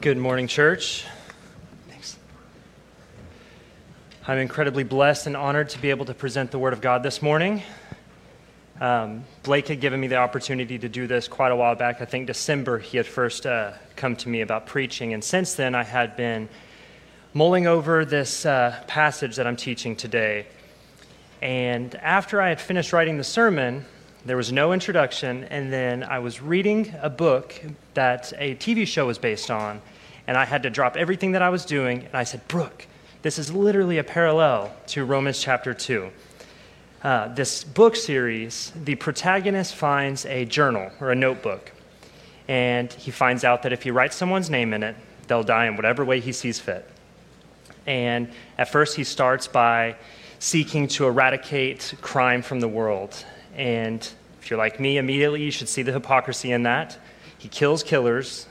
Good morning, church. Thanks. I'm incredibly blessed and honored to be able to present the Word of God this morning. Um, Blake had given me the opportunity to do this quite a while back. I think December he had first uh, come to me about preaching, and since then I had been mulling over this uh, passage that I'm teaching today. And after I had finished writing the sermon, there was no introduction, and then I was reading a book that a TV show was based on, and I had to drop everything that I was doing, and I said, Brooke, this is literally a parallel to Romans chapter 2. Uh, this book series, the protagonist finds a journal or a notebook, and he finds out that if he writes someone's name in it, they'll die in whatever way he sees fit. And at first, he starts by seeking to eradicate crime from the world. And if you're like me, immediately you should see the hypocrisy in that. He kills killers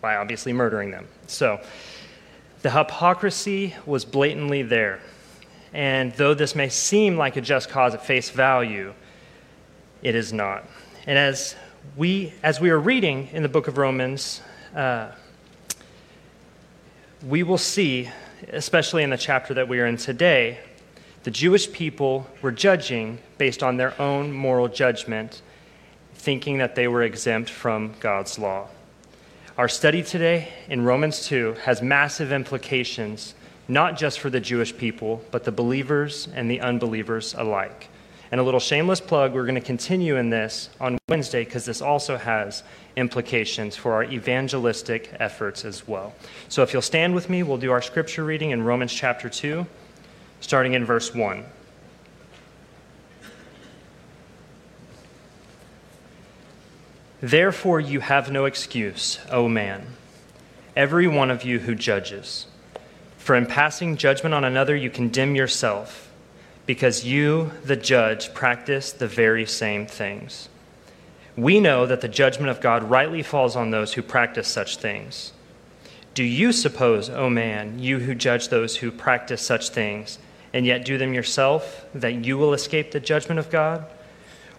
by obviously murdering them. So the hypocrisy was blatantly there. And though this may seem like a just cause at face value, it is not. And as we, as we are reading in the book of Romans, uh, we will see, especially in the chapter that we are in today, the Jewish people were judging based on their own moral judgment, thinking that they were exempt from God's law. Our study today in Romans 2 has massive implications, not just for the Jewish people, but the believers and the unbelievers alike. And a little shameless plug we're going to continue in this on Wednesday because this also has implications for our evangelistic efforts as well. So if you'll stand with me, we'll do our scripture reading in Romans chapter 2 starting in verse 1. Therefore, you have no excuse, O man, every one of you who judges. For in passing judgment on another, you condemn yourself, because you, the judge, practice the very same things. We know that the judgment of God rightly falls on those who practice such things. Do you suppose, O man, you who judge those who practice such things, and yet do them yourself, that you will escape the judgment of God?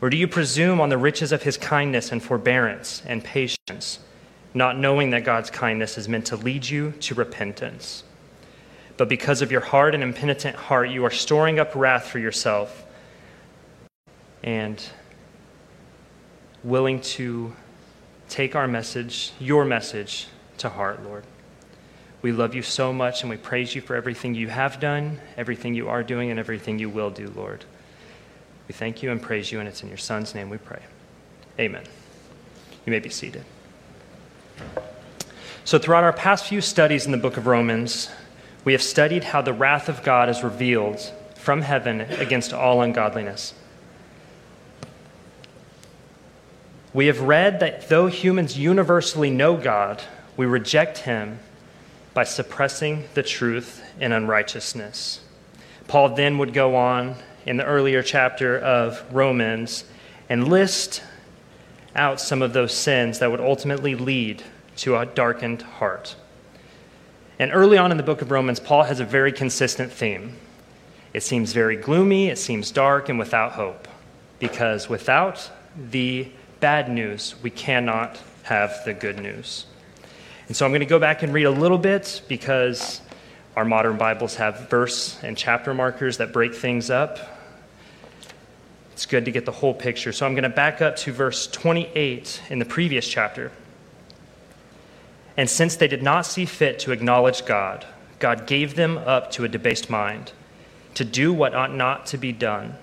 Or do you presume on the riches of his kindness and forbearance and patience, not knowing that God's kindness is meant to lead you to repentance? But because of your hard and impenitent heart, you are storing up wrath for yourself and willing to take our message, your message, to heart, Lord. We love you so much and we praise you for everything you have done, everything you are doing, and everything you will do, Lord. We thank you and praise you, and it's in your Son's name we pray. Amen. You may be seated. So, throughout our past few studies in the book of Romans, we have studied how the wrath of God is revealed from heaven against all ungodliness. We have read that though humans universally know God, we reject him by suppressing the truth in unrighteousness. Paul then would go on in the earlier chapter of Romans and list out some of those sins that would ultimately lead to a darkened heart. And early on in the book of Romans, Paul has a very consistent theme. It seems very gloomy, it seems dark, and without hope. Because without the bad news, we cannot have the good news. And so I'm going to go back and read a little bit because our modern Bibles have verse and chapter markers that break things up. It's good to get the whole picture. So I'm going to back up to verse 28 in the previous chapter. And since they did not see fit to acknowledge God, God gave them up to a debased mind, to do what ought not to be done.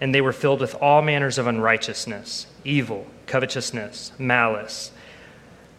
And they were filled with all manners of unrighteousness, evil, covetousness, malice.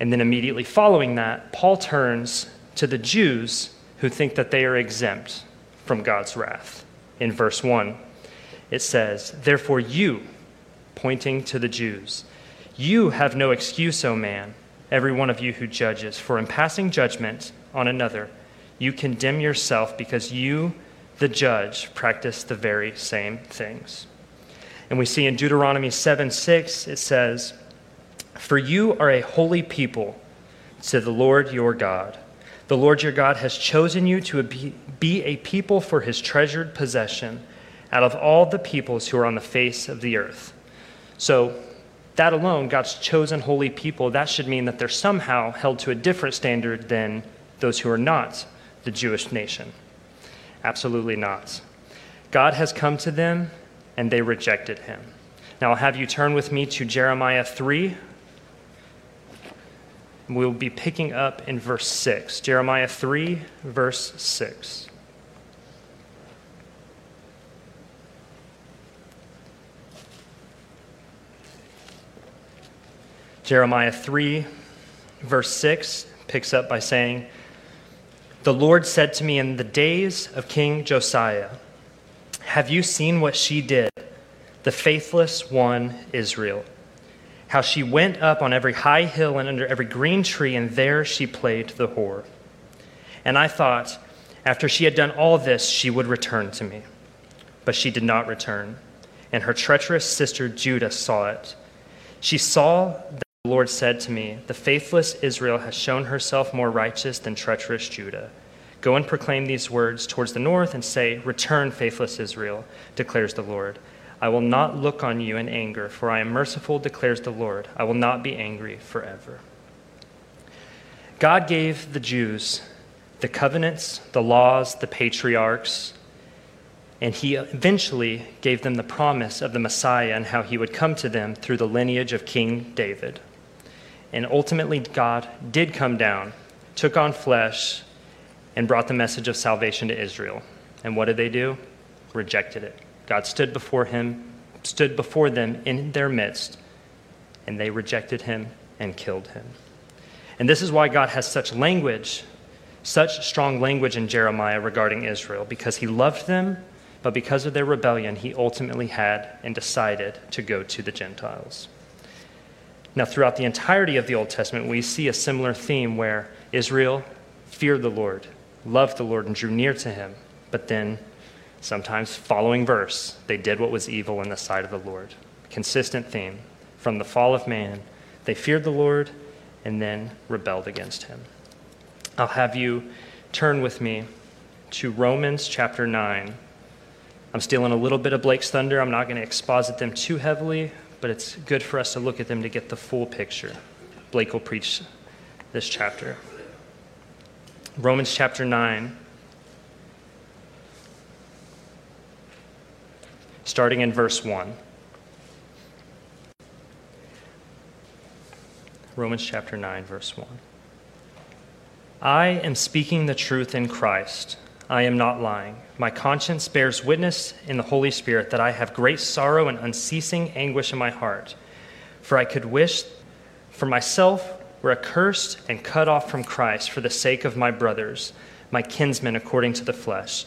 And then immediately following that, Paul turns to the Jews who think that they are exempt from God's wrath. In verse 1, it says, Therefore, you, pointing to the Jews, you have no excuse, O man, every one of you who judges, for in passing judgment on another, You condemn yourself because you, the judge, practice the very same things. And we see in Deuteronomy 7 6, it says, For you are a holy people to the Lord your God. The Lord your God has chosen you to be a people for his treasured possession out of all the peoples who are on the face of the earth. So, that alone, God's chosen holy people, that should mean that they're somehow held to a different standard than those who are not the Jewish nation. Absolutely not. God has come to them and they rejected him. Now I'll have you turn with me to Jeremiah 3. We'll be picking up in verse 6. Jeremiah 3, verse 6. Jeremiah 3, verse 6 picks up by saying, The Lord said to me in the days of King Josiah, Have you seen what she did, the faithless one Israel? How she went up on every high hill and under every green tree, and there she played the whore. And I thought, after she had done all this, she would return to me. But she did not return, and her treacherous sister Judah saw it. She saw that the Lord said to me, The faithless Israel has shown herself more righteous than treacherous Judah. Go and proclaim these words towards the north and say, Return, faithless Israel, declares the Lord. I will not look on you in anger, for I am merciful, declares the Lord. I will not be angry forever. God gave the Jews the covenants, the laws, the patriarchs, and he eventually gave them the promise of the Messiah and how he would come to them through the lineage of King David. And ultimately, God did come down, took on flesh, and brought the message of salvation to Israel. And what did they do? Rejected it. God stood before him, stood before them in their midst, and they rejected him and killed him. And this is why God has such language, such strong language in Jeremiah regarding Israel, because he loved them, but because of their rebellion, he ultimately had and decided to go to the Gentiles. Now, throughout the entirety of the Old Testament, we see a similar theme where Israel feared the Lord, loved the Lord, and drew near to him. But then, sometimes following verse, they did what was evil in the sight of the Lord. Consistent theme. From the fall of man, they feared the Lord and then rebelled against him. I'll have you turn with me to Romans chapter 9. I'm stealing a little bit of Blake's thunder. I'm not going to exposit them too heavily, but it's good for us to look at them to get the full picture. Blake will preach this chapter. Romans chapter 9, starting in verse 1. Romans chapter 9, verse 1. I am speaking the truth in Christ. I am not lying. My conscience bears witness in the Holy Spirit that I have great sorrow and unceasing anguish in my heart. For I could wish for myself were accursed and cut off from Christ for the sake of my brothers, my kinsmen according to the flesh.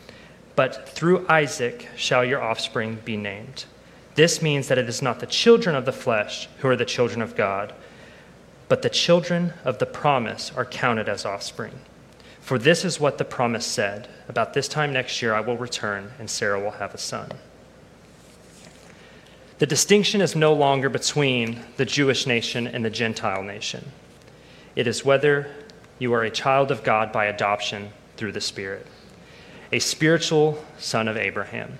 but through Isaac shall your offspring be named. This means that it is not the children of the flesh who are the children of God, but the children of the promise are counted as offspring. For this is what the promise said About this time next year I will return, and Sarah will have a son. The distinction is no longer between the Jewish nation and the Gentile nation. It is whether you are a child of God by adoption through the Spirit, a spiritual son of Abraham.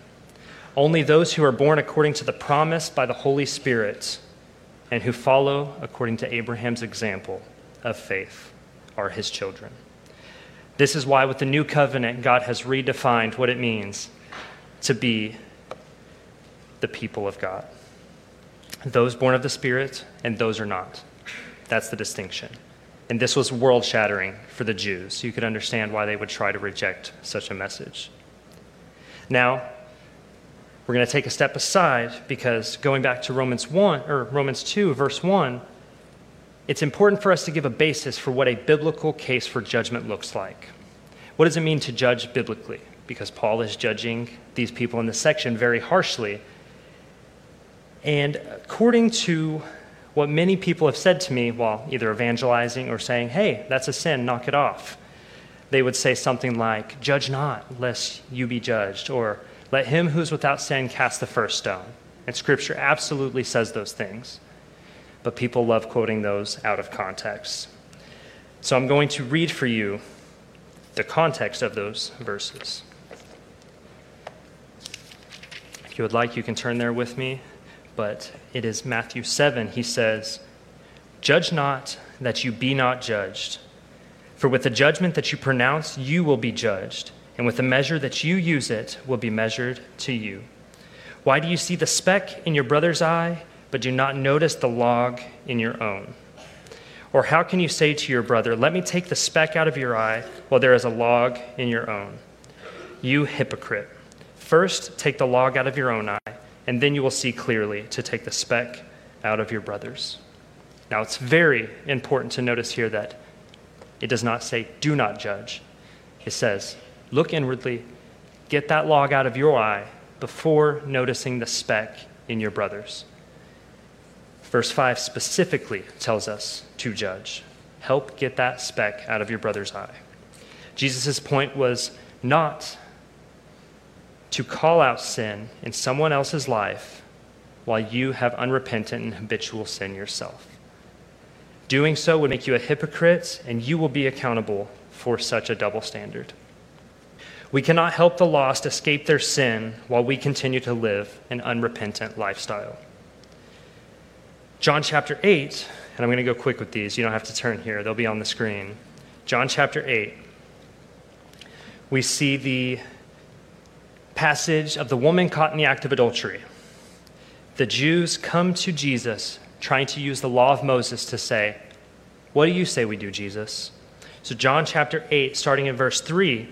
Only those who are born according to the promise by the Holy Spirit and who follow according to Abraham's example of faith are his children. This is why, with the new covenant, God has redefined what it means to be the people of God those born of the Spirit and those are not. That's the distinction. And this was world shattering for the Jews. You could understand why they would try to reject such a message. Now, we're going to take a step aside because going back to Romans 1 or Romans 2 verse 1, it's important for us to give a basis for what a biblical case for judgment looks like. What does it mean to judge biblically? Because Paul is judging these people in this section very harshly. And according to what many people have said to me while either evangelizing or saying, hey, that's a sin, knock it off, they would say something like, Judge not, lest you be judged, or let him who is without sin cast the first stone. And Scripture absolutely says those things, but people love quoting those out of context. So I'm going to read for you the context of those verses. If you would like, you can turn there with me, but it is Matthew 7. He says, Judge not that you be not judged. For with the judgment that you pronounce, you will be judged and with the measure that you use it will be measured to you. Why do you see the speck in your brother's eye, but do not notice the log in your own? Or how can you say to your brother, Let me take the speck out of your eye, while there is a log in your own? You hypocrite. First, take the log out of your own eye, and then you will see clearly to take the speck out of your brother's. Now, it's very important to notice here that it does not say, Do not judge. It says, Look inwardly, get that log out of your eye before noticing the speck in your brother's. Verse 5 specifically tells us to judge. Help get that speck out of your brother's eye. Jesus' point was not to call out sin in someone else's life while you have unrepentant and habitual sin yourself. Doing so would make you a hypocrite, and you will be accountable for such a double standard. We cannot help the lost escape their sin while we continue to live an unrepentant lifestyle. John chapter 8, and I'm going to go quick with these. You don't have to turn here, they'll be on the screen. John chapter 8, we see the passage of the woman caught in the act of adultery. The Jews come to Jesus trying to use the law of Moses to say, What do you say we do, Jesus? So, John chapter 8, starting in verse 3,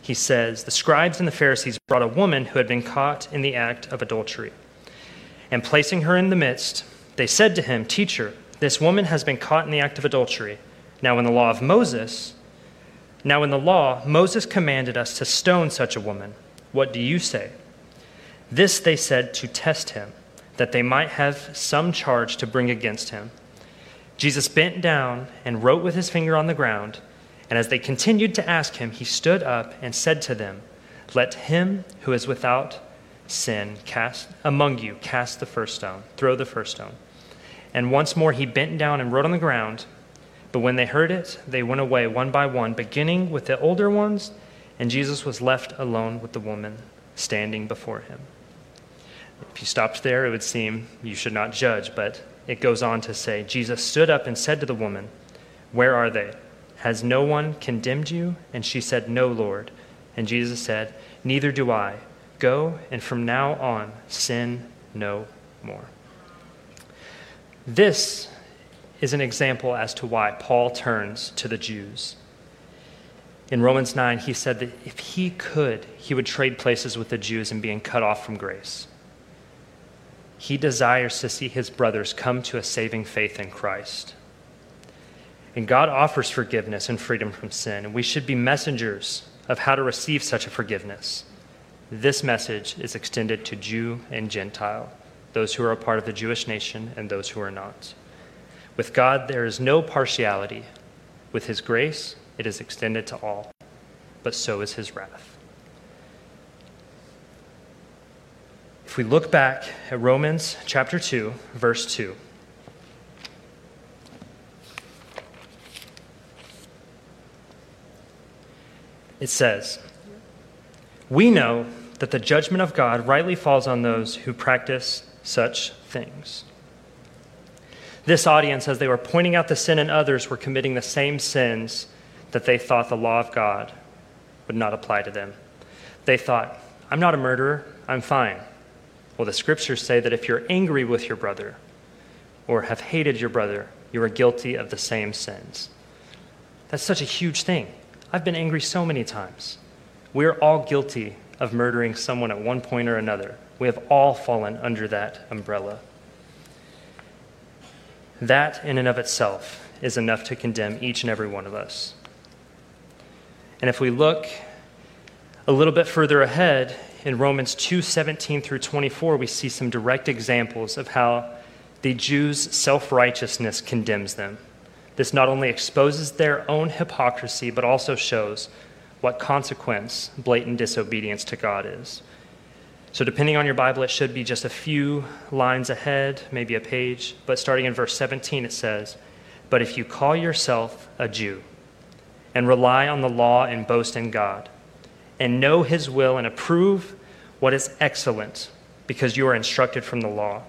he says, The scribes and the Pharisees brought a woman who had been caught in the act of adultery. And placing her in the midst, they said to him, Teacher, this woman has been caught in the act of adultery. Now, in the law of Moses, now in the law, Moses commanded us to stone such a woman. What do you say? This they said to test him, that they might have some charge to bring against him. Jesus bent down and wrote with his finger on the ground. And as they continued to ask him, he stood up and said to them, Let him who is without sin cast among you cast the first stone, throw the first stone. And once more he bent down and wrote on the ground. But when they heard it, they went away one by one, beginning with the older ones, and Jesus was left alone with the woman standing before him. If you stopped there, it would seem you should not judge, but it goes on to say Jesus stood up and said to the woman, Where are they? Has no one condemned you? And she said, No, Lord. And Jesus said, Neither do I. Go, and from now on, sin no more. This is an example as to why Paul turns to the Jews. In Romans 9, he said that if he could, he would trade places with the Jews and being cut off from grace. He desires to see his brothers come to a saving faith in Christ. And God offers forgiveness and freedom from sin, and we should be messengers of how to receive such a forgiveness. This message is extended to Jew and Gentile, those who are a part of the Jewish nation and those who are not. With God, there is no partiality. With His grace, it is extended to all, but so is His wrath. If we look back at Romans chapter 2, verse 2, it says, We know that the judgment of God rightly falls on those who practice such things. This audience, as they were pointing out the sin in others, were committing the same sins that they thought the law of God would not apply to them. They thought, I'm not a murderer, I'm fine. Well, the scriptures say that if you're angry with your brother or have hated your brother, you are guilty of the same sins. That's such a huge thing. I've been angry so many times. We're all guilty of murdering someone at one point or another. We have all fallen under that umbrella. That, in and of itself, is enough to condemn each and every one of us. And if we look a little bit further ahead in Romans 2 17 through 24, we see some direct examples of how the Jews' self righteousness condemns them. This not only exposes their own hypocrisy, but also shows what consequence blatant disobedience to God is. So, depending on your Bible, it should be just a few lines ahead, maybe a page. But starting in verse 17, it says, But if you call yourself a Jew and rely on the law and boast in God, and know his will and approve what is excellent, because you are instructed from the law,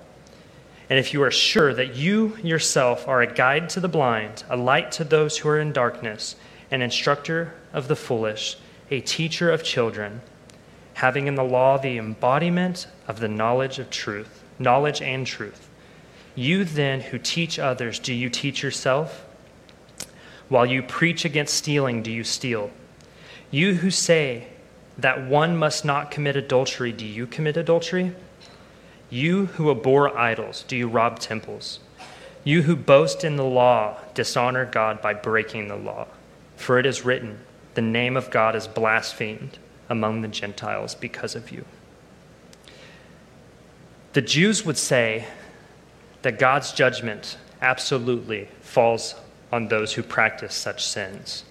and if you are sure that you yourself are a guide to the blind, a light to those who are in darkness, an instructor of the foolish, a teacher of children, having in the law the embodiment of the knowledge of truth, knowledge and truth. You then who teach others, do you teach yourself? While you preach against stealing, do you steal? You who say that one must not commit adultery, do you commit adultery? You who abhor idols, do you rob temples? You who boast in the law, dishonor God by breaking the law. For it is written, The name of God is blasphemed among the Gentiles because of you. The Jews would say that God's judgment absolutely falls on those who practice such sins.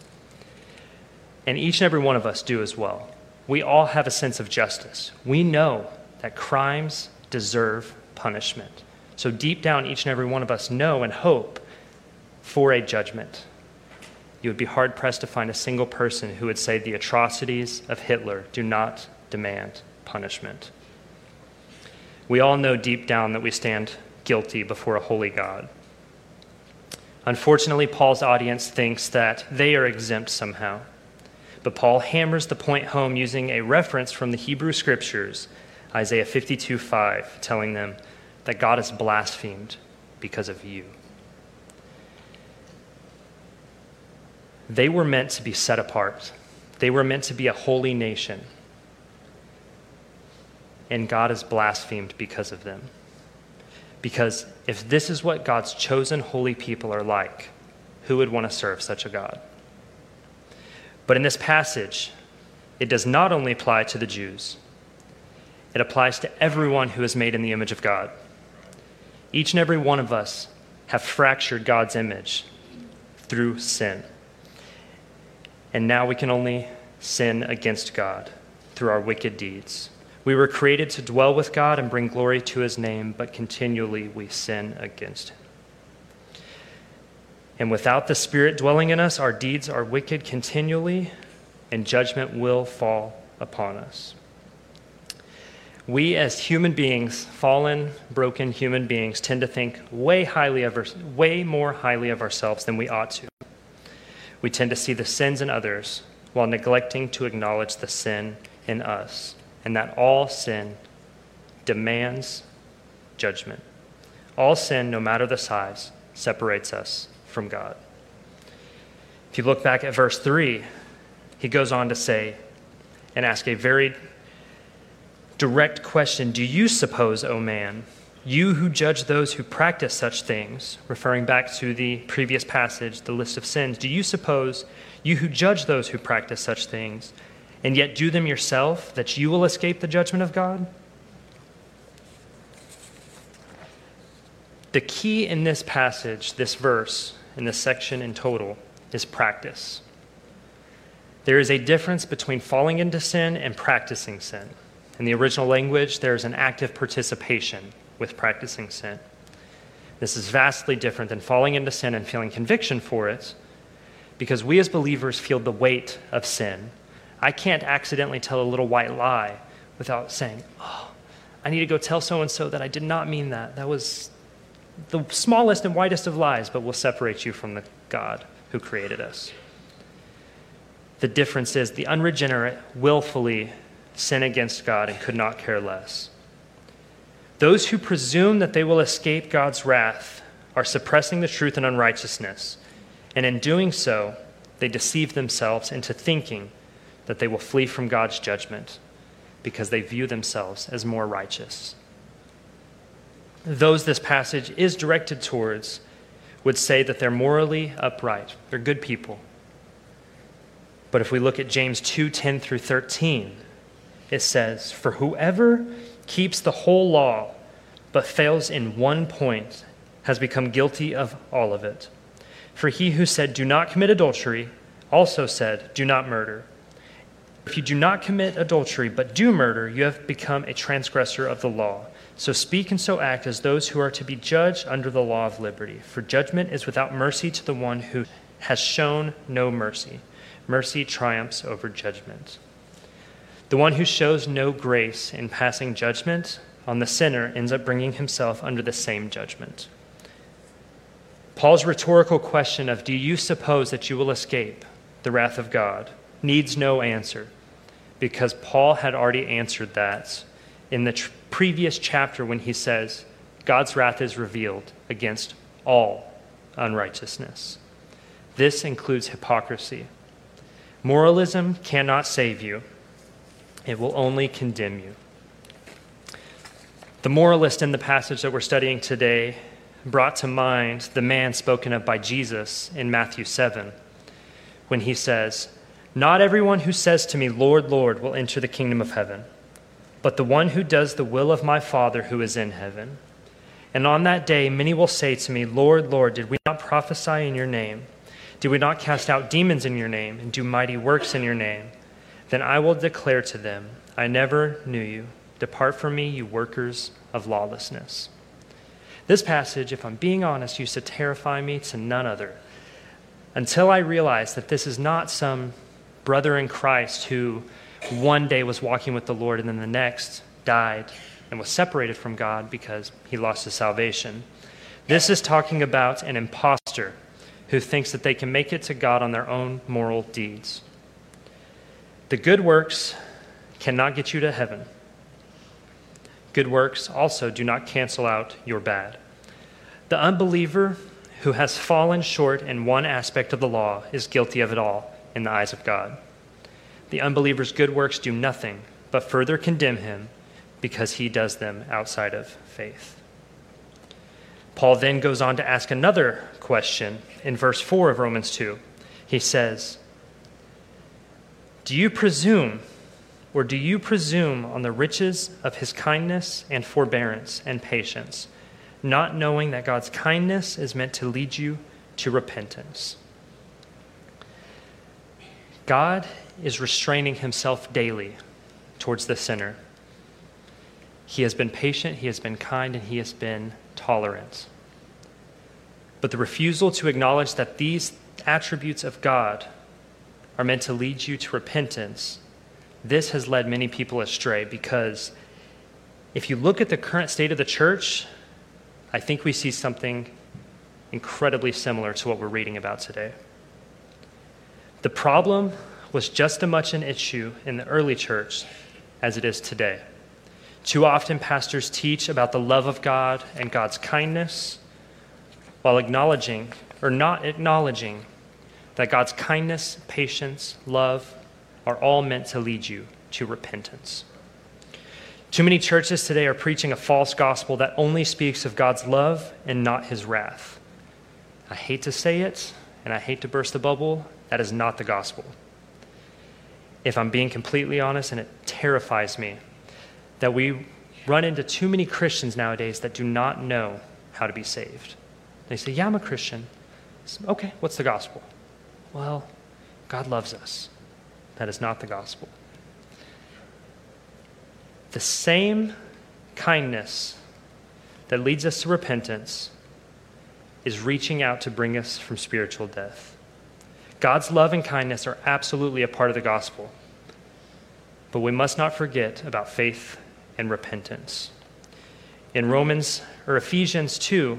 And each and every one of us do as well. We all have a sense of justice. We know that crimes deserve punishment. So, deep down, each and every one of us know and hope for a judgment you would be hard pressed to find a single person who would say the atrocities of Hitler do not demand punishment. We all know deep down that we stand guilty before a holy God. Unfortunately, Paul's audience thinks that they are exempt somehow. But Paul hammers the point home using a reference from the Hebrew Scriptures, Isaiah 52 5, telling them that God is blasphemed because of you. They were meant to be set apart, they were meant to be a holy nation. And God is blasphemed because of them. Because if this is what God's chosen holy people are like, who would want to serve such a God? But in this passage, it does not only apply to the Jews, it applies to everyone who is made in the image of God. Each and every one of us have fractured God's image through sin. And now we can only sin against God through our wicked deeds. We were created to dwell with God and bring glory to his name, but continually we sin against him. And without the Spirit dwelling in us, our deeds are wicked continually, and judgment will fall upon us. We, as human beings, fallen, broken human beings, tend to think way, highly of our, way more highly of ourselves than we ought to we tend to see the sins in others while neglecting to acknowledge the sin in us, and that all sin demands judgment. All sin, no matter the size, separates us from God. If you look back at verse 3, he goes on to say and ask a very direct question Do you suppose, O man, you who judge those who practice such things, referring back to the previous passage, the list of sins, do you suppose, you who judge those who practice such things, and yet do them yourself, that you will escape the judgment of God? The key in this passage, this verse, in this section in total, is practice. There is a difference between falling into sin and practicing sin. In the original language, there is an active participation with practicing sin. This is vastly different than falling into sin and feeling conviction for it, because we as believers feel the weight of sin. I can't accidentally tell a little white lie without saying, Oh, I need to go tell so and so that I did not mean that. That was the smallest and whitest of lies, but will separate you from the God who created us. The difference is the unregenerate willfully sin against God and could not care less. Those who presume that they will escape God's wrath are suppressing the truth and unrighteousness, and in doing so, they deceive themselves into thinking that they will flee from God's judgment because they view themselves as more righteous. Those this passage is directed towards would say that they're morally upright, they're good people. But if we look at James 2 10 through 13, it says, For whoever keeps the whole law but fails in one point has become guilty of all of it. For he who said, Do not commit adultery, also said, Do not murder. If you do not commit adultery but do murder, you have become a transgressor of the law. So speak and so act as those who are to be judged under the law of liberty. For judgment is without mercy to the one who has shown no mercy. Mercy triumphs over judgment. The one who shows no grace in passing judgment on the sinner ends up bringing himself under the same judgment. Paul's rhetorical question of, Do you suppose that you will escape the wrath of God? Needs no answer because Paul had already answered that in the tr- previous chapter when he says, God's wrath is revealed against all unrighteousness. This includes hypocrisy. Moralism cannot save you, it will only condemn you. The moralist in the passage that we're studying today brought to mind the man spoken of by Jesus in Matthew 7 when he says, Not everyone who says to me, Lord, Lord, will enter the kingdom of heaven but the one who does the will of my Father who is in heaven. And on that day, many will say to me, Lord, Lord, did we not prophesy in your name? Did we not cast out demons in your name and do mighty works in your name? Then I will declare to them, I never knew you. Depart from me, you workers of lawlessness. This passage, if I'm being honest, used to terrify me to none other until I realized that this is not some brother in Christ who one day was walking with the Lord and then the next died and was separated from God because he lost his salvation. This is talking about an impostor who thinks that they can make it to God on their own moral deeds. The good works cannot get you to heaven. Good works also do not cancel out your bad. The unbeliever who has fallen short in one aspect of the law is guilty of it all in the eyes of God the unbeliever's good works do nothing but further condemn him because he does them outside of faith. Paul then goes on to ask another question in verse 4 of Romans 2. He says, Do you presume, or do you presume on the riches of his kindness and forbearance and patience, not knowing that God's kindness is meant to lead you to repentance? God is restraining himself daily towards the sinner. He has been patient, he has been kind, and he has been tolerant. But the refusal to acknowledge that these attributes of God are meant to lead you to repentance, this has led many people astray because if you look at the current state of the church, I think we see something incredibly similar to what we're reading about today. The problem was just as much an issue in the early church as it is today. Too often, pastors teach about the love of God and God's kindness while acknowledging or not acknowledging that God's kindness, patience, love are all meant to lead you to repentance. Too many churches today are preaching a false gospel that only speaks of God's love and not his wrath. I hate to say it, and I hate to burst the bubble, that is not the gospel if I'm being completely honest, and it terrifies me that we run into too many Christians nowadays that do not know how to be saved. They say, Yeah, I'm a Christian. Okay, what's the gospel? Well, God loves us. That is not the gospel. The same kindness that leads us to repentance is reaching out to bring us from spiritual death. God's love and kindness are absolutely a part of the gospel. But we must not forget about faith and repentance. In Romans or Ephesians 2,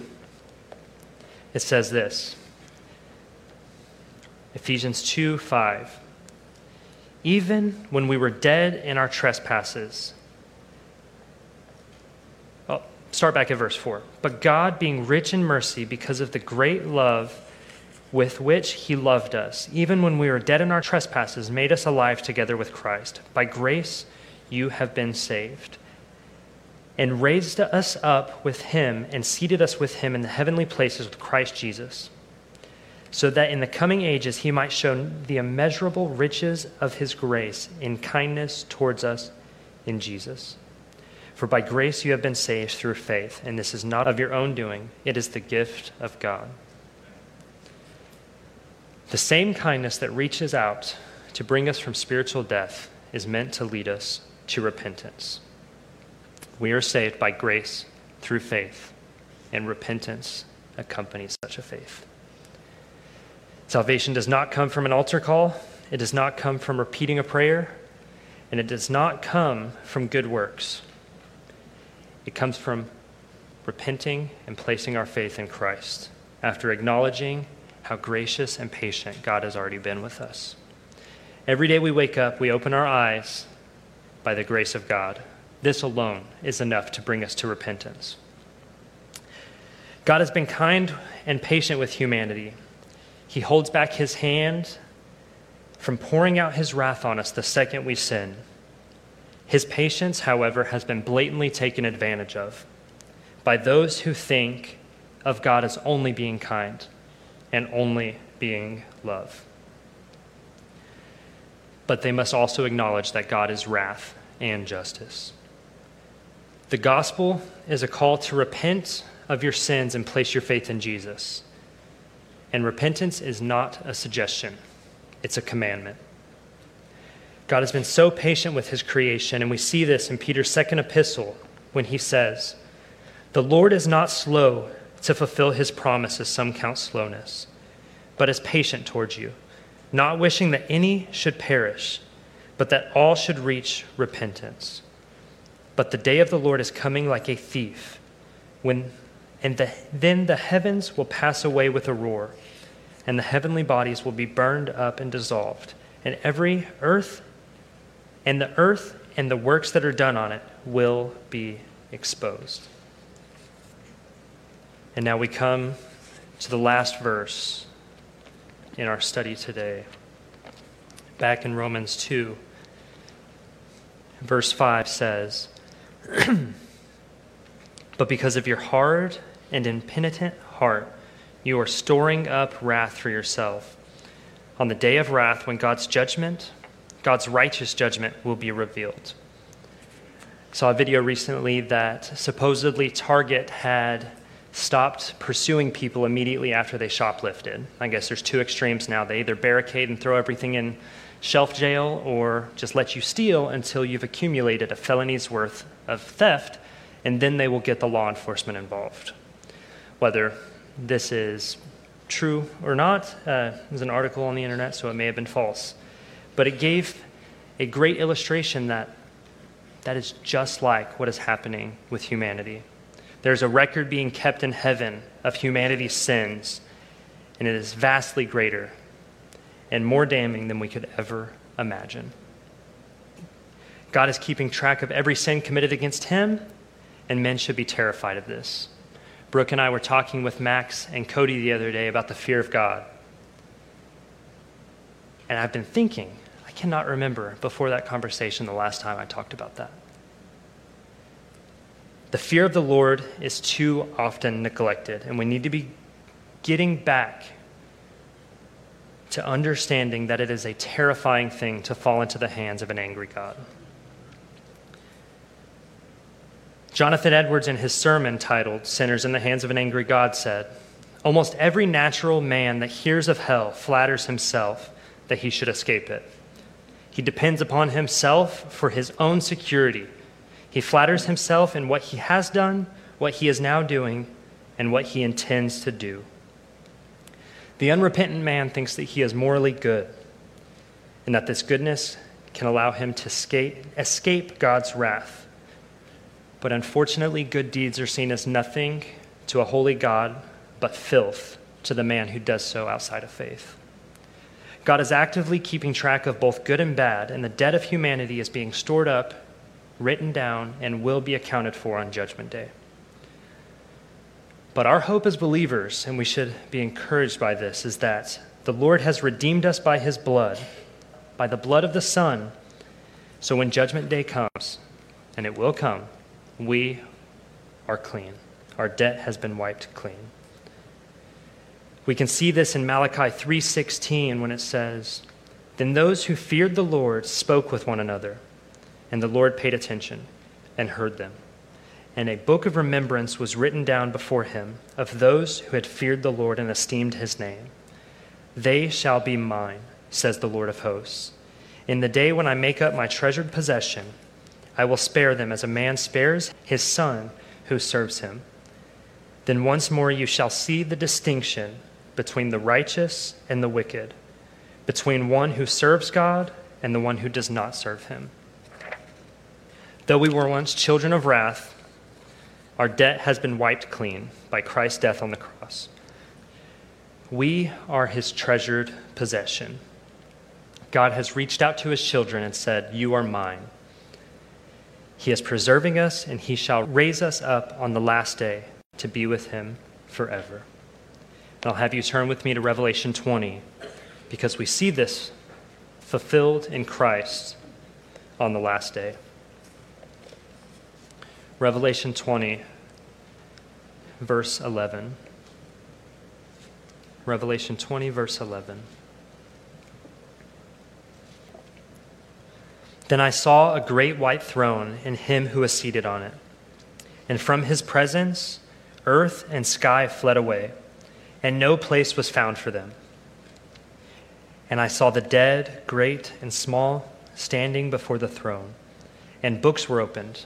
it says this Ephesians 2 5. Even when we were dead in our trespasses, oh, start back at verse 4. But God, being rich in mercy because of the great love with which he loved us, even when we were dead in our trespasses, made us alive together with Christ. By grace you have been saved. And raised us up with him and seated us with him in the heavenly places with Christ Jesus, so that in the coming ages he might show the immeasurable riches of his grace in kindness towards us in Jesus. For by grace you have been saved through faith, and this is not of your own doing, it is the gift of God. The same kindness that reaches out to bring us from spiritual death is meant to lead us to repentance. We are saved by grace through faith, and repentance accompanies such a faith. Salvation does not come from an altar call, it does not come from repeating a prayer, and it does not come from good works. It comes from repenting and placing our faith in Christ after acknowledging how gracious and patient God has already been with us. Every day we wake up, we open our eyes by the grace of God. This alone is enough to bring us to repentance. God has been kind and patient with humanity. He holds back his hand from pouring out his wrath on us the second we sin. His patience, however, has been blatantly taken advantage of by those who think of God as only being kind and only being love. But they must also acknowledge that God is wrath and justice. The gospel is a call to repent of your sins and place your faith in Jesus. And repentance is not a suggestion, it's a commandment. God has been so patient with his creation, and we see this in Peter's second epistle when he says, The Lord is not slow to fulfill his promises, some count slowness, but is patient towards you, not wishing that any should perish, but that all should reach repentance. But the day of the Lord is coming like a thief, when, and the, then the heavens will pass away with a roar, and the heavenly bodies will be burned up and dissolved, and every earth and the earth and the works that are done on it will be exposed. And now we come to the last verse in our study today. Back in Romans 2, verse 5 says, But because of your hard and impenitent heart, you are storing up wrath for yourself. On the day of wrath, when God's judgment, God's righteous judgment will be revealed. I saw a video recently that supposedly Target had stopped pursuing people immediately after they shoplifted. I guess there's two extremes now. They either barricade and throw everything in shelf jail or just let you steal until you've accumulated a felony's worth of theft, and then they will get the law enforcement involved. Whether this is true or not, uh, there's an article on the internet, so it may have been false. But it gave a great illustration that that is just like what is happening with humanity. There's a record being kept in heaven of humanity's sins, and it is vastly greater and more damning than we could ever imagine. God is keeping track of every sin committed against him, and men should be terrified of this. Brooke and I were talking with Max and Cody the other day about the fear of God. And I've been thinking, I cannot remember before that conversation the last time I talked about that. The fear of the Lord is too often neglected, and we need to be getting back to understanding that it is a terrifying thing to fall into the hands of an angry God. Jonathan Edwards, in his sermon titled Sinners in the Hands of an Angry God, said, Almost every natural man that hears of hell flatters himself that he should escape it. He depends upon himself for his own security he flatters himself in what he has done, what he is now doing, and what he intends to do. The unrepentant man thinks that he is morally good and that this goodness can allow him to escape, God's wrath. But unfortunately, good deeds are seen as nothing to a holy God but filth to the man who does so outside of faith. God is actively keeping track of both good and bad, and the debt of humanity is being stored up written down, and will be accounted for on Judgment Day. But our hope as believers, and we should be encouraged by this, is that the Lord has redeemed us by his blood, by the blood of the Son. So when judgment day comes, and it will come, we are clean. Our debt has been wiped clean. We can see this in Malachi 3:16 when it says, "Then those who feared the Lord spoke with one another, and the Lord paid attention and heard them." And a book of remembrance was written down before him of those who had feared the Lord and esteemed his name. They shall be mine, says the Lord of hosts. In the day when I make up my treasured possession, I will spare them as a man spares his son who serves him. Then once more you shall see the distinction between the righteous and the wicked, between one who serves God and the one who does not serve him. Though we were once children of wrath, our debt has been wiped clean by Christ's death on the cross. We are his treasured possession. God has reached out to his children and said, You are mine. He is preserving us, and he shall raise us up on the last day to be with him forever. And I'll have you turn with me to Revelation 20 because we see this fulfilled in Christ on the last day. Revelation 20, verse 11. Revelation 20, verse 11. Then I saw a great white throne and him who was seated on it. And from his presence, earth and sky fled away, and no place was found for them. And I saw the dead, great and small, standing before the throne, and books were opened.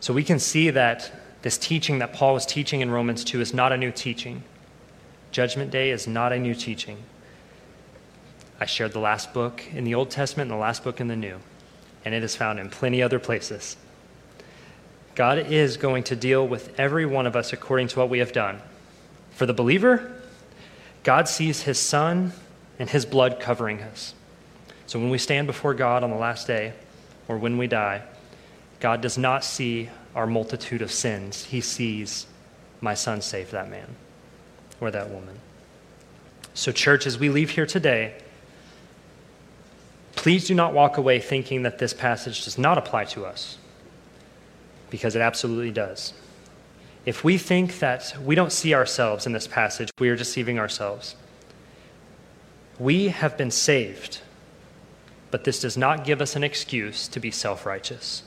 So we can see that this teaching that Paul was teaching in Romans 2 is not a new teaching. Judgment Day is not a new teaching. I shared the last book in the Old Testament and the last book in the New, and it is found in plenty other places. God is going to deal with every one of us according to what we have done. For the believer, God sees his Son and his blood covering us. So when we stand before God on the last day, or when we die, God does not see our multitude of sins. He sees, my son saved that man or that woman. So, church, as we leave here today, please do not walk away thinking that this passage does not apply to us, because it absolutely does. If we think that we don't see ourselves in this passage, we are deceiving ourselves. We have been saved, but this does not give us an excuse to be self righteous.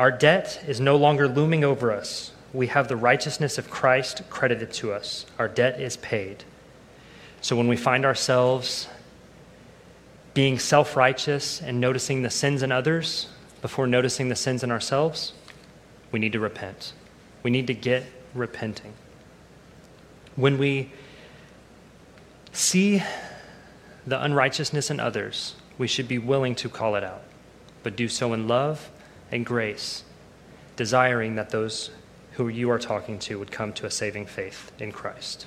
Our debt is no longer looming over us. We have the righteousness of Christ credited to us. Our debt is paid. So when we find ourselves being self righteous and noticing the sins in others before noticing the sins in ourselves, we need to repent. We need to get repenting. When we see the unrighteousness in others, we should be willing to call it out, but do so in love and grace, desiring that those who you are talking to would come to a saving faith in Christ.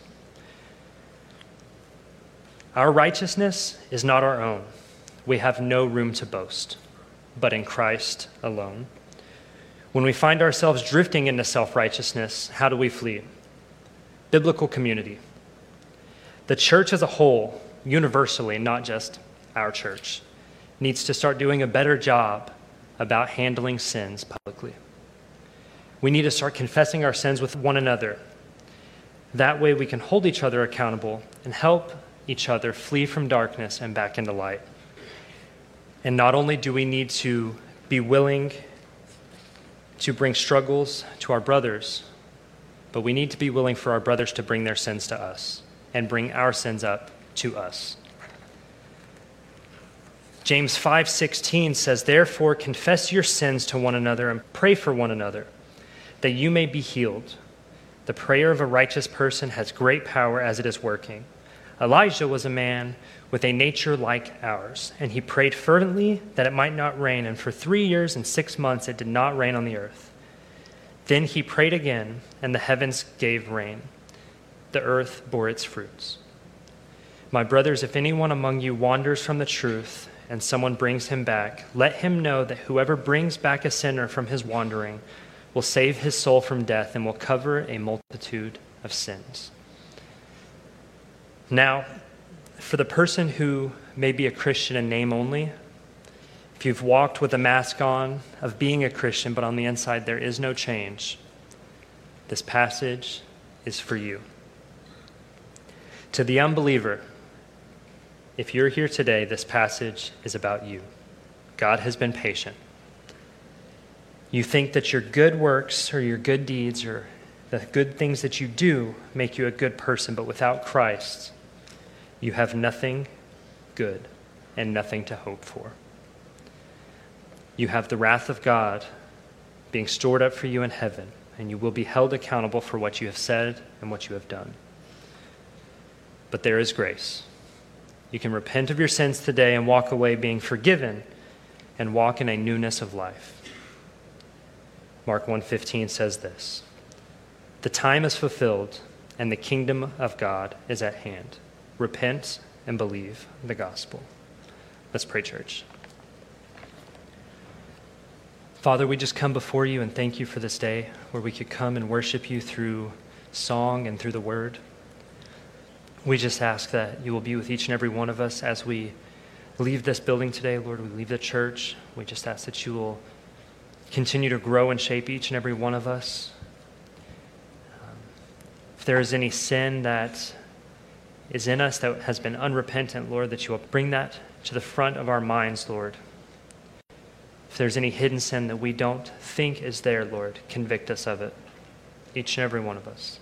Our righteousness is not our own. We have no room to boast, but in Christ alone. When we find ourselves drifting into self righteousness, how do we flee? Biblical community. The church as a whole, universally, not just our church, needs to start doing a better job about handling sins publicly. We need to start confessing our sins with one another. That way, we can hold each other accountable and help each other flee from darkness and back into light. And not only do we need to be willing to bring struggles to our brothers, but we need to be willing for our brothers to bring their sins to us and bring our sins up to us. James 5:16 says, "Therefore confess your sins to one another and pray for one another, that you may be healed. The prayer of a righteous person has great power as it is working. Elijah was a man with a nature like ours, and he prayed fervently that it might not rain, and for three years and six months it did not rain on the earth. Then he prayed again, and the heavens gave rain. The earth bore its fruits. My brothers, if anyone among you wanders from the truth, and someone brings him back, let him know that whoever brings back a sinner from his wandering will save his soul from death and will cover a multitude of sins. Now, for the person who may be a Christian in name only, if you've walked with a mask on of being a Christian, but on the inside there is no change, this passage is for you. To the unbeliever, if you're here today, this passage is about you. God has been patient. You think that your good works or your good deeds or the good things that you do make you a good person, but without Christ, you have nothing good and nothing to hope for. You have the wrath of God being stored up for you in heaven, and you will be held accountable for what you have said and what you have done. But there is grace. You can repent of your sins today and walk away being forgiven and walk in a newness of life. Mark 1:15 says this. The time is fulfilled and the kingdom of God is at hand. Repent and believe the gospel. Let's pray, church. Father, we just come before you and thank you for this day where we could come and worship you through song and through the word. We just ask that you will be with each and every one of us as we leave this building today, Lord. We leave the church. We just ask that you will continue to grow and shape each and every one of us. Um, if there is any sin that is in us that has been unrepentant, Lord, that you will bring that to the front of our minds, Lord. If there's any hidden sin that we don't think is there, Lord, convict us of it, each and every one of us.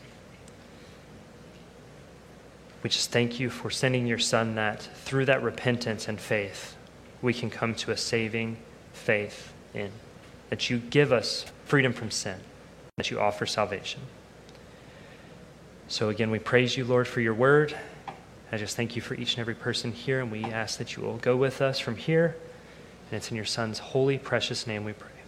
We just thank you for sending your Son that through that repentance and faith, we can come to a saving faith in. That you give us freedom from sin, that you offer salvation. So again, we praise you, Lord, for your word. I just thank you for each and every person here, and we ask that you will go with us from here. And it's in your Son's holy, precious name we pray.